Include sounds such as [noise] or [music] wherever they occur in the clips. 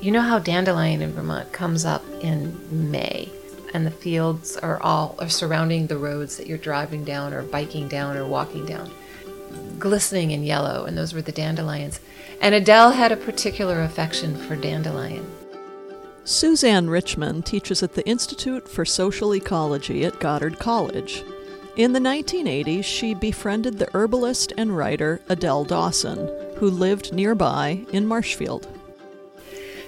You know how dandelion in Vermont comes up in May and the fields are all are surrounding the roads that you're driving down or biking down or walking down glistening in yellow and those were the dandelions and Adele had a particular affection for dandelion Suzanne Richmond teaches at the Institute for Social Ecology at Goddard College. In the 1980s, she befriended the herbalist and writer Adele Dawson, who lived nearby in Marshfield.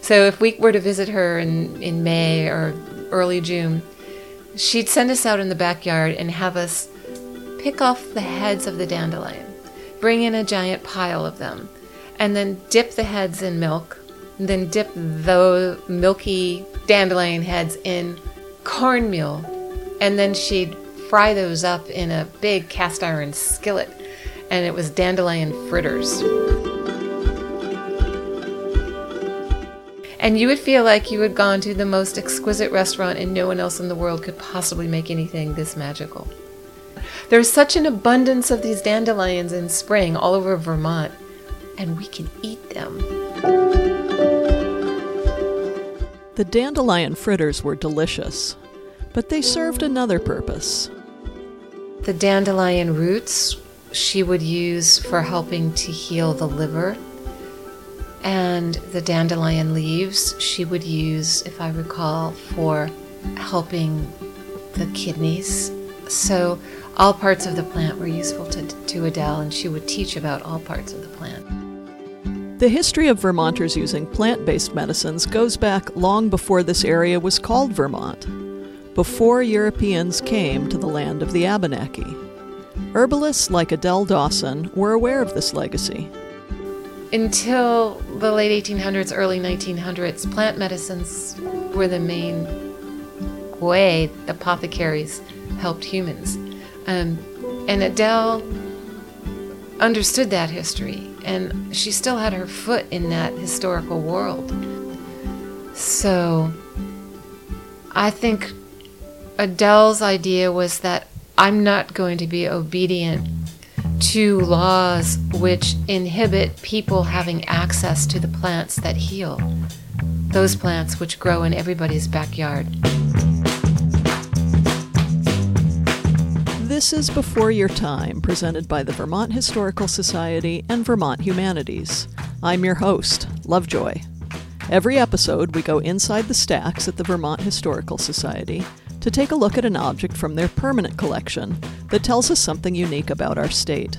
So if we were to visit her in, in May or early June, she'd send us out in the backyard and have us pick off the heads of the dandelion, bring in a giant pile of them, and then dip the heads in milk, and then dip the milky dandelion heads in cornmeal, and then she'd fry those up in a big cast iron skillet, and it was dandelion fritters. And you would feel like you had gone to the most exquisite restaurant and no one else in the world could possibly make anything this magical. There's such an abundance of these dandelions in spring all over Vermont, and we can eat them. The dandelion fritters were delicious, but they served another purpose. The dandelion roots she would use for helping to heal the liver and the dandelion leaves she would use, if I recall, for helping the kidneys. So all parts of the plant were useful to, to Adele, and she would teach about all parts of the plant. The history of Vermonters using plant based medicines goes back long before this area was called Vermont, before Europeans came to the land of the Abenaki. Herbalists like Adele Dawson were aware of this legacy until the late 1800s, early 1900s, plant medicines were the main way apothecaries helped humans. Um, and Adele understood that history, and she still had her foot in that historical world. So I think Adele's idea was that I'm not going to be obedient to laws which inhibit people having access to the plants that heal, those plants which grow in everybody's backyard. This is Before Your Time, presented by the Vermont Historical Society and Vermont Humanities. I'm your host, Lovejoy. Every episode, we go inside the stacks at the Vermont Historical Society to take a look at an object from their permanent collection that tells us something unique about our state.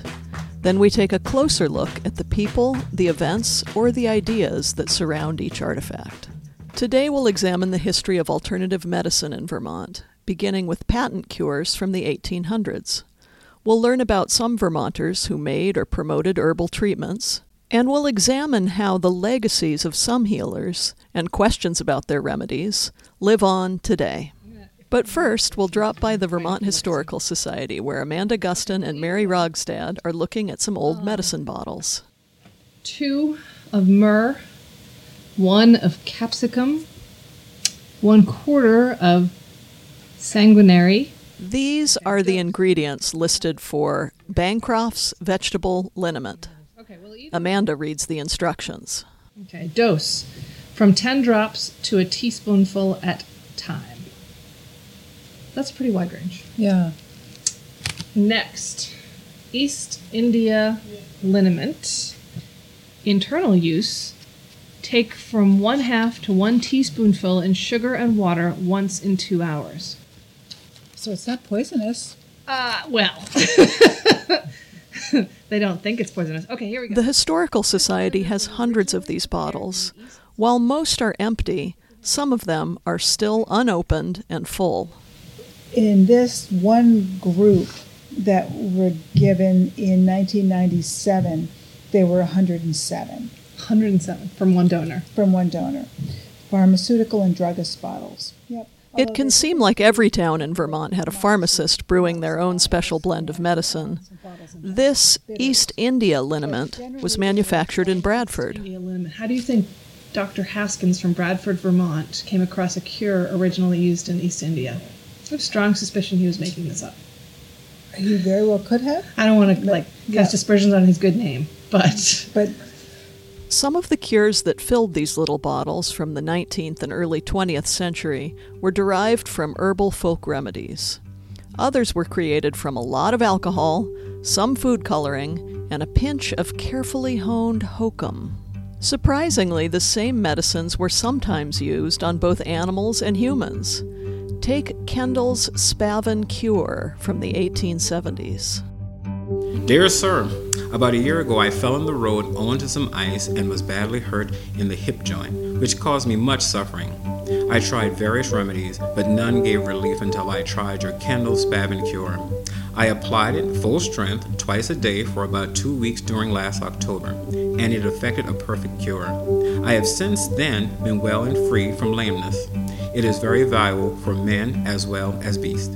Then we take a closer look at the people, the events, or the ideas that surround each artifact. Today we'll examine the history of alternative medicine in Vermont, beginning with patent cures from the 1800s. We'll learn about some Vermonters who made or promoted herbal treatments, and we'll examine how the legacies of some healers and questions about their remedies live on today. But first, we'll drop by the Vermont Historical Society, where Amanda Gustin and Mary Rogstad are looking at some old uh, medicine bottles. Two of myrrh, one of capsicum, one quarter of sanguinaria. These are the ingredients listed for Bancroft's vegetable liniment. Amanda reads the instructions. Okay, dose from 10 drops to a teaspoonful at time. That's a pretty wide range. Yeah. Next, East India liniment. Internal use. Take from one half to one teaspoonful in sugar and water once in two hours. So it's not poisonous. Uh, well. [laughs] they don't think it's poisonous. Okay, here we go. The Historical Society has hundreds of these bottles. While most are empty, some of them are still unopened and full in this one group that were given in 1997, there were 107. 107 from one donor. From one donor. Pharmaceutical and druggist bottles. Yep. It can seem like every town in Vermont had a pharmacist brewing their own special blend of medicine. This East India liniment was manufactured in Bradford. How do you think Dr. Haskins from Bradford, Vermont came across a cure originally used in East India? I have strong suspicion he was making this up. He very well could have. I don't want to like cast yeah. aspersions on his good name, but but Some of the cures that filled these little bottles from the 19th and early 20th century were derived from herbal folk remedies. Others were created from a lot of alcohol, some food coloring, and a pinch of carefully honed hokum. Surprisingly, the same medicines were sometimes used on both animals and humans. Take Kendall's Spavin Cure from the 1870s. Dear Sir, about a year ago I fell in the road onto some ice and was badly hurt in the hip joint, which caused me much suffering. I tried various remedies, but none gave relief until I tried your Kendall Spavin Cure. I applied it full strength twice a day for about two weeks during last October, and it effected a perfect cure. I have since then been well and free from lameness. It is very valuable for men as well as beasts.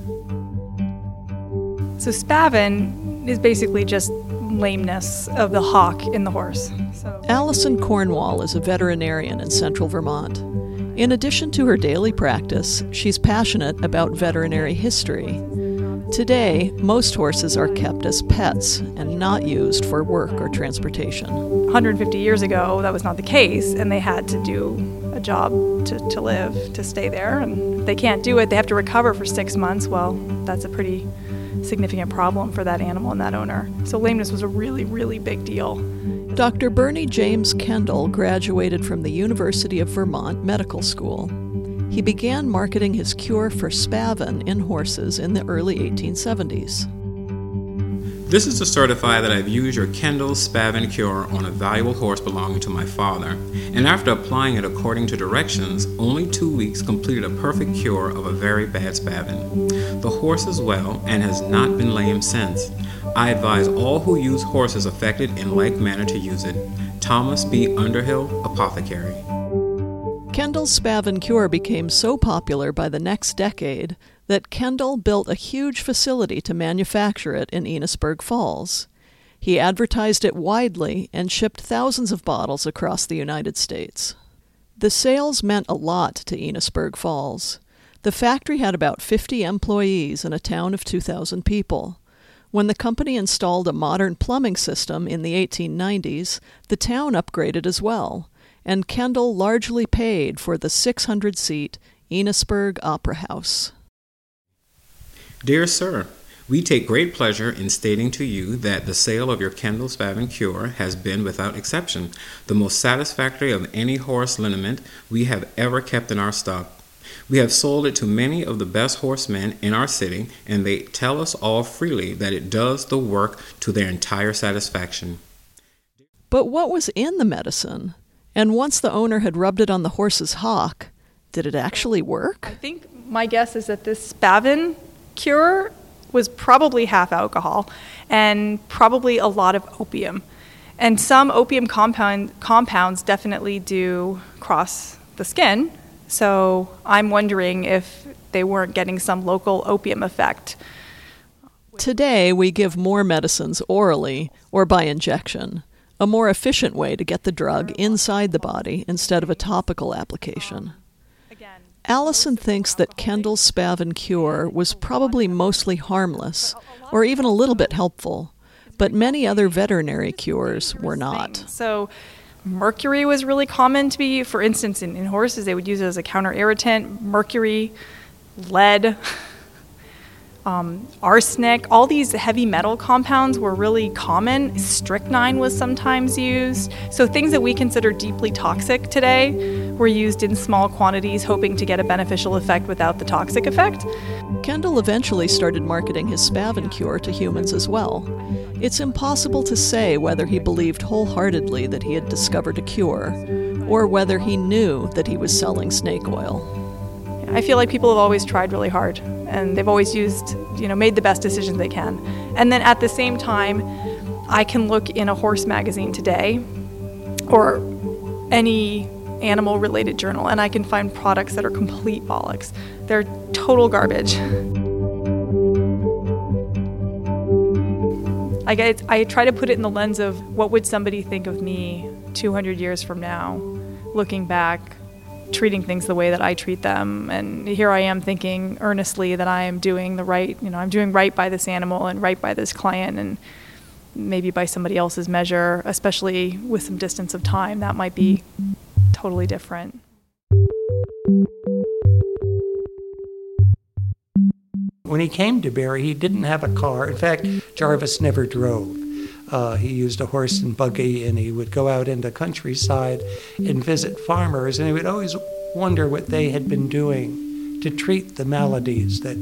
So spavin is basically just lameness of the hock in the horse. So Allison Cornwall is a veterinarian in central Vermont. In addition to her daily practice, she's passionate about veterinary history. Today, most horses are kept as pets and not used for work or transportation. 150 years ago, that was not the case, and they had to do a job to, to live, to stay there. And if they can't do it, they have to recover for six months. Well, that's a pretty significant problem for that animal and that owner. So lameness was a really, really big deal. Dr. Bernie James Kendall graduated from the University of Vermont Medical School. He began marketing his cure for spavin in horses in the early 1870s. This is to certify that I've used your Kendall Spavin cure on a valuable horse belonging to my father, and after applying it according to directions, only two weeks completed a perfect cure of a very bad spavin. The horse is well and has not been lame since. I advise all who use horses affected in like manner to use it. Thomas B. Underhill, Apothecary. Kendall's Spavin cure became so popular by the next decade that Kendall built a huge facility to manufacture it in Enosburg Falls. He advertised it widely and shipped thousands of bottles across the United States. The sales meant a lot to Enosburg Falls. The factory had about 50 employees in a town of 2,000 people. When the company installed a modern plumbing system in the 1890s, the town upgraded as well, and Kendall largely paid for the 600 seat Enosburg Opera House. Dear Sir, we take great pleasure in stating to you that the sale of your Kendall Spavin cure has been, without exception, the most satisfactory of any horse liniment we have ever kept in our stock. We have sold it to many of the best horsemen in our city, and they tell us all freely that it does the work to their entire satisfaction. But what was in the medicine? And once the owner had rubbed it on the horse's hock, did it actually work? I think my guess is that this spavin cure was probably half alcohol and probably a lot of opium. And some opium compound, compounds definitely do cross the skin. So I'm wondering if they weren't getting some local opium effect. Today, we give more medicines orally or by injection, a more efficient way to get the drug inside the body instead of a topical application. Allison thinks that Kendall's Spavin cure was probably mostly harmless, or even a little bit helpful, but many other veterinary cures were not. So, mercury was really common to be, for instance, in, in horses, they would use it as a counter irritant. Mercury, lead, [laughs] um, arsenic, all these heavy metal compounds were really common. Strychnine was sometimes used. So, things that we consider deeply toxic today were used in small quantities, hoping to get a beneficial effect without the toxic effect. Kendall eventually started marketing his Spavin cure to humans as well. It's impossible to say whether he believed wholeheartedly that he had discovered a cure, or whether he knew that he was selling snake oil. I feel like people have always tried really hard and they've always used, you know, made the best decisions they can. And then at the same time, I can look in a horse magazine today or any animal related journal and I can find products that are complete bollocks. They're total garbage. Like I, I try to put it in the lens of what would somebody think of me 200 years from now, looking back, treating things the way that I treat them. And here I am thinking earnestly that I am doing the right, you know, I'm doing right by this animal and right by this client. And maybe by somebody else's measure, especially with some distance of time, that might be totally different. When he came to Barre, he didn't have a car. In fact, Jarvis never drove. Uh, he used a horse and buggy, and he would go out into countryside and visit farmers, and he would always wonder what they had been doing to treat the maladies that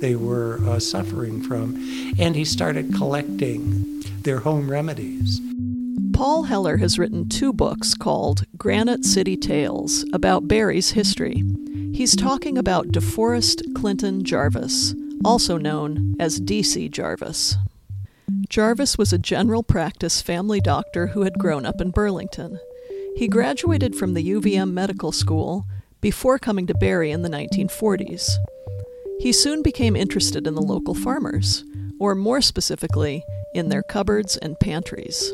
they were uh, suffering from. And he started collecting their home remedies. Paul Heller has written two books called Granite City Tales about Barre's history. He's talking about DeForest Clinton Jarvis, also known as DC Jarvis. Jarvis was a general practice family doctor who had grown up in Burlington. He graduated from the UVM Medical School before coming to Barry in the 1940s. He soon became interested in the local farmers, or more specifically, in their cupboards and pantries.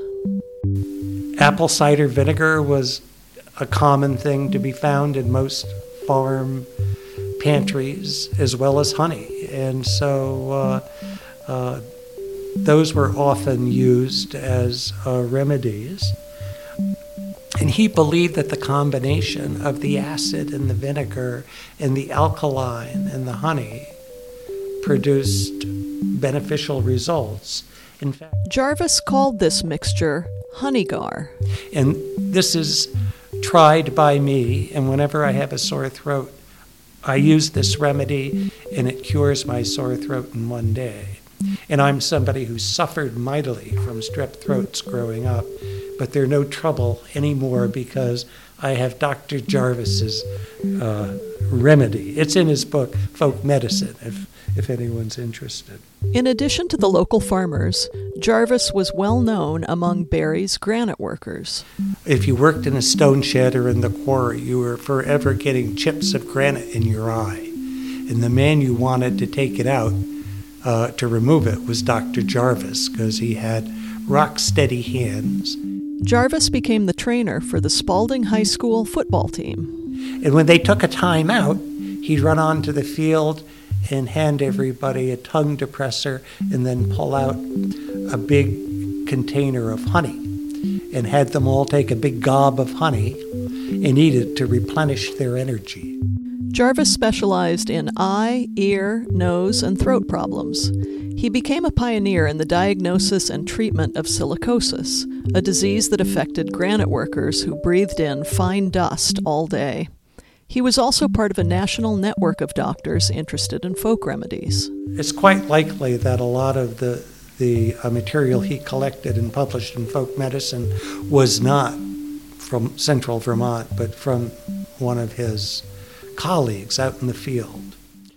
Apple cider vinegar was a common thing to be found in most farm pantries, as well as honey. And so uh, uh, those were often used as uh, remedies. And he believed that the combination of the acid and the vinegar and the alkaline and the honey produced beneficial results. In fact, Jarvis called this mixture honeygar. And this is tried by me, and whenever I have a sore throat, I use this remedy and it cures my sore throat in one day. And I'm somebody who suffered mightily from strep throats growing up, but they're no trouble anymore because I have Dr. Jarvis's uh, remedy. It's in his book, Folk Medicine, if, if anyone's interested. In addition to the local farmers, Jarvis was well known among Barre's granite workers. If you worked in a stone shed or in the quarry, you were forever getting chips of granite in your eye. And the man you wanted to take it out, uh, to remove it, was Dr. Jarvis, because he had rock steady hands. Jarvis became the trainer for the Spalding High School football team. And when they took a time out, he'd run onto the field and hand everybody a tongue depressor and then pull out a big container of honey and had them all take a big gob of honey and eat it to replenish their energy. Jarvis specialized in eye, ear, nose, and throat problems. He became a pioneer in the diagnosis and treatment of silicosis, a disease that affected granite workers who breathed in fine dust all day. He was also part of a national network of doctors interested in folk remedies. It's quite likely that a lot of the, the uh, material he collected and published in folk medicine was not from central Vermont, but from one of his colleagues out in the field.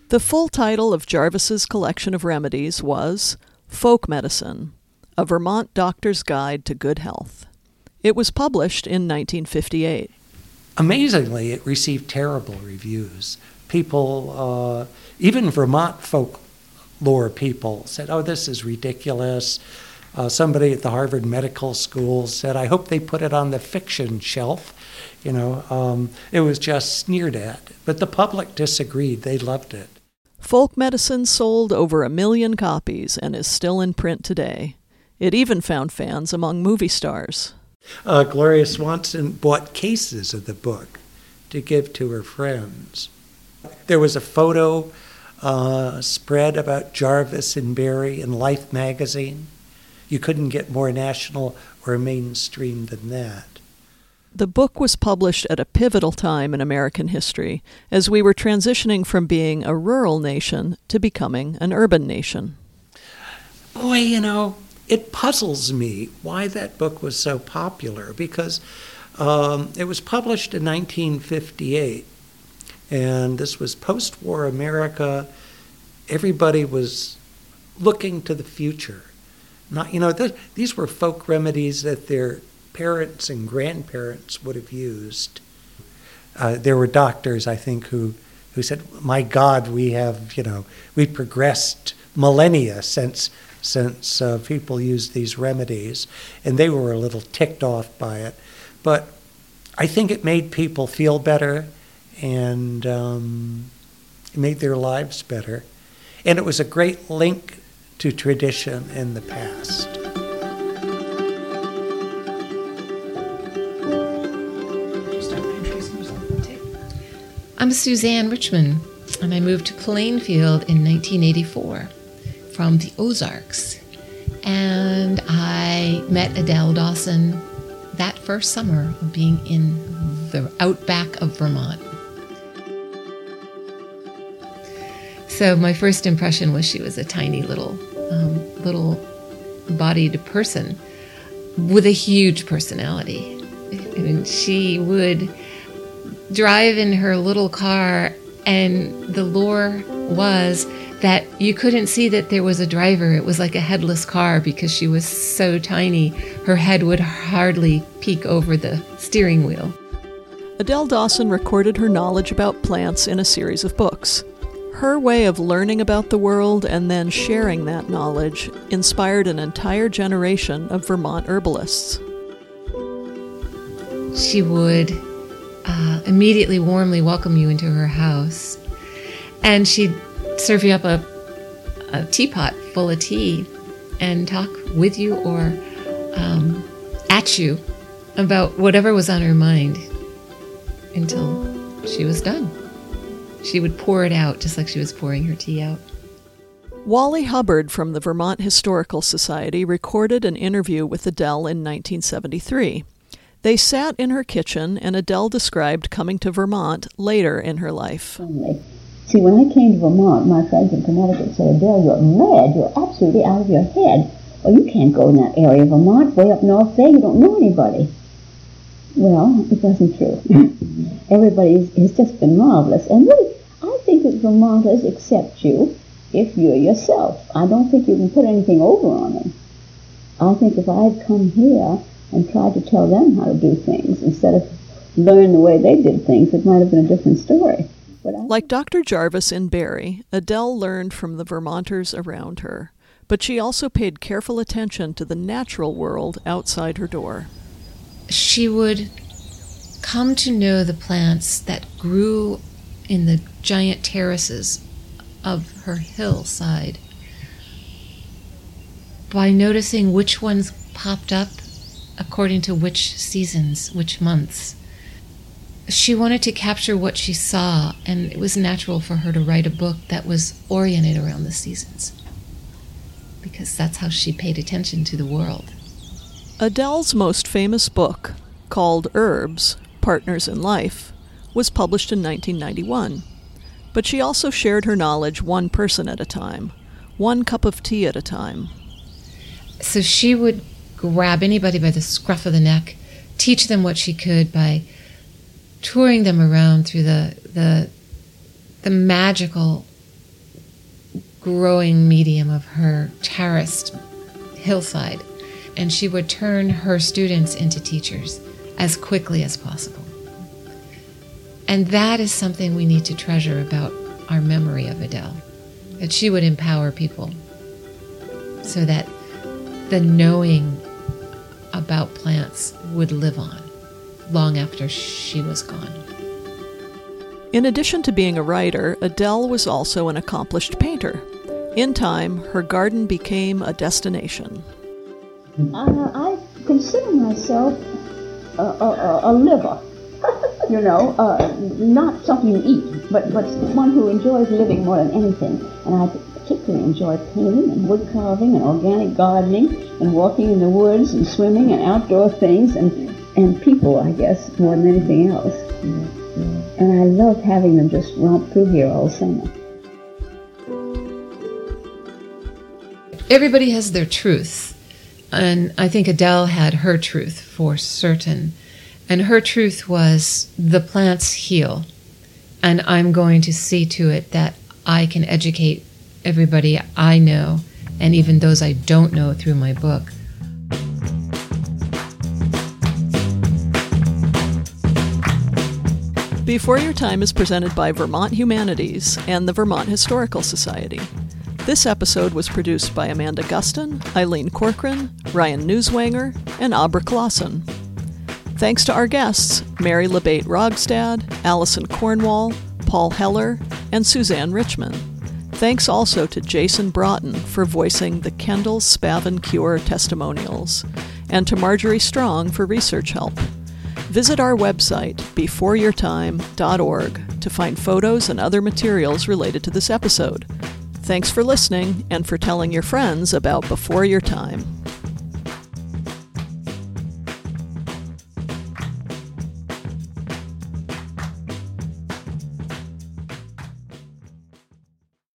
The full title of Jarvis's collection of remedies was Folk Medicine A Vermont Doctor's Guide to Good Health. It was published in 1958. Amazingly, it received terrible reviews. People, uh, even Vermont folklore people, said, Oh, this is ridiculous. Uh, somebody at the Harvard Medical School said, I hope they put it on the fiction shelf. You know, um, it was just sneered at. But the public disagreed. They loved it. Folk Medicine sold over a million copies and is still in print today. It even found fans among movie stars. Uh, Gloria Swanson bought cases of the book to give to her friends. There was a photo uh, spread about Jarvis and Barre in Life magazine. You couldn't get more national or mainstream than that. The book was published at a pivotal time in American history as we were transitioning from being a rural nation to becoming an urban nation. Boy, you know, it puzzles me why that book was so popular because um, it was published in 1958, and this was post war America. Everybody was looking to the future. Not, you know, th- these were folk remedies that their parents and grandparents would have used. Uh, there were doctors, I think, who, who said, My God, we have, you know, we progressed millennia since since uh, people used these remedies, and they were a little ticked off by it. But I think it made people feel better and um, it made their lives better. And it was a great link to tradition in the past. I'm Suzanne Richmond, and I moved to Plainfield in 1984 from the Ozarks. And I met Adele Dawson that first summer of being in the outback of Vermont. So my first impression was she was a tiny little, um, little bodied person with a huge personality. I mean, she would drive in her little car, and the lore was that you couldn't see that there was a driver. It was like a headless car because she was so tiny, her head would hardly peek over the steering wheel. Adele Dawson recorded her knowledge about plants in a series of books. Her way of learning about the world and then sharing that knowledge inspired an entire generation of Vermont herbalists. She would uh, immediately warmly welcome you into her house, and she'd serve you up a, a teapot full of tea and talk with you or um, at you about whatever was on her mind until she was done. She would pour it out just like she was pouring her tea out. Wally Hubbard from the Vermont Historical Society recorded an interview with Adele in 1973. They sat in her kitchen, and Adele described coming to Vermont later in her life. See, when I came to Vermont, my friends in Connecticut said, Adele, you're mad. You're absolutely out of your head. Well, you can't go in that area of Vermont, way up north there. You don't know anybody. Well, it wasn't true. [laughs] Everybody has just been marvelous. And really, I think that Vermonters accept you if you're yourself. I don't think you can put anything over on them. I think if I had come here and tried to tell them how to do things instead of learn the way they did things, it might have been a different story. Like Dr. Jarvis in Barre, Adele learned from the Vermonters around her, but she also paid careful attention to the natural world outside her door. She would come to know the plants that grew in the giant terraces of her hillside by noticing which ones popped up according to which seasons, which months. She wanted to capture what she saw, and it was natural for her to write a book that was oriented around the seasons because that's how she paid attention to the world. Adele's most famous book, called Herbs Partners in Life, was published in 1991. But she also shared her knowledge one person at a time, one cup of tea at a time. So she would grab anybody by the scruff of the neck, teach them what she could by touring them around through the the the magical growing medium of her terraced hillside. And she would turn her students into teachers as quickly as possible. And that is something we need to treasure about our memory of Adele that she would empower people so that the knowing about plants would live on long after she was gone. In addition to being a writer, Adele was also an accomplished painter. In time, her garden became a destination. Uh, I consider myself a, a, a liver, [laughs] you know, uh, not something you eat, but, but one who enjoys living more than anything. And I particularly enjoy painting and wood carving and organic gardening and walking in the woods and swimming and outdoor things and, and people, I guess, more than anything else. And I love having them just romp through here all summer. Everybody has their truth. And I think Adele had her truth for certain. And her truth was the plants heal. And I'm going to see to it that I can educate everybody I know and even those I don't know through my book. Before Your Time is presented by Vermont Humanities and the Vermont Historical Society. This episode was produced by Amanda Gustin, Eileen Corcoran, Ryan Newswanger, and Abra Clausen. Thanks to our guests, Mary LeBate Rogstad, Allison Cornwall, Paul Heller, and Suzanne Richmond. Thanks also to Jason Broughton for voicing the Kendall Spavin Cure testimonials, and to Marjorie Strong for research help. Visit our website, beforeyourtime.org, to find photos and other materials related to this episode. Thanks for listening and for telling your friends about Before Your Time.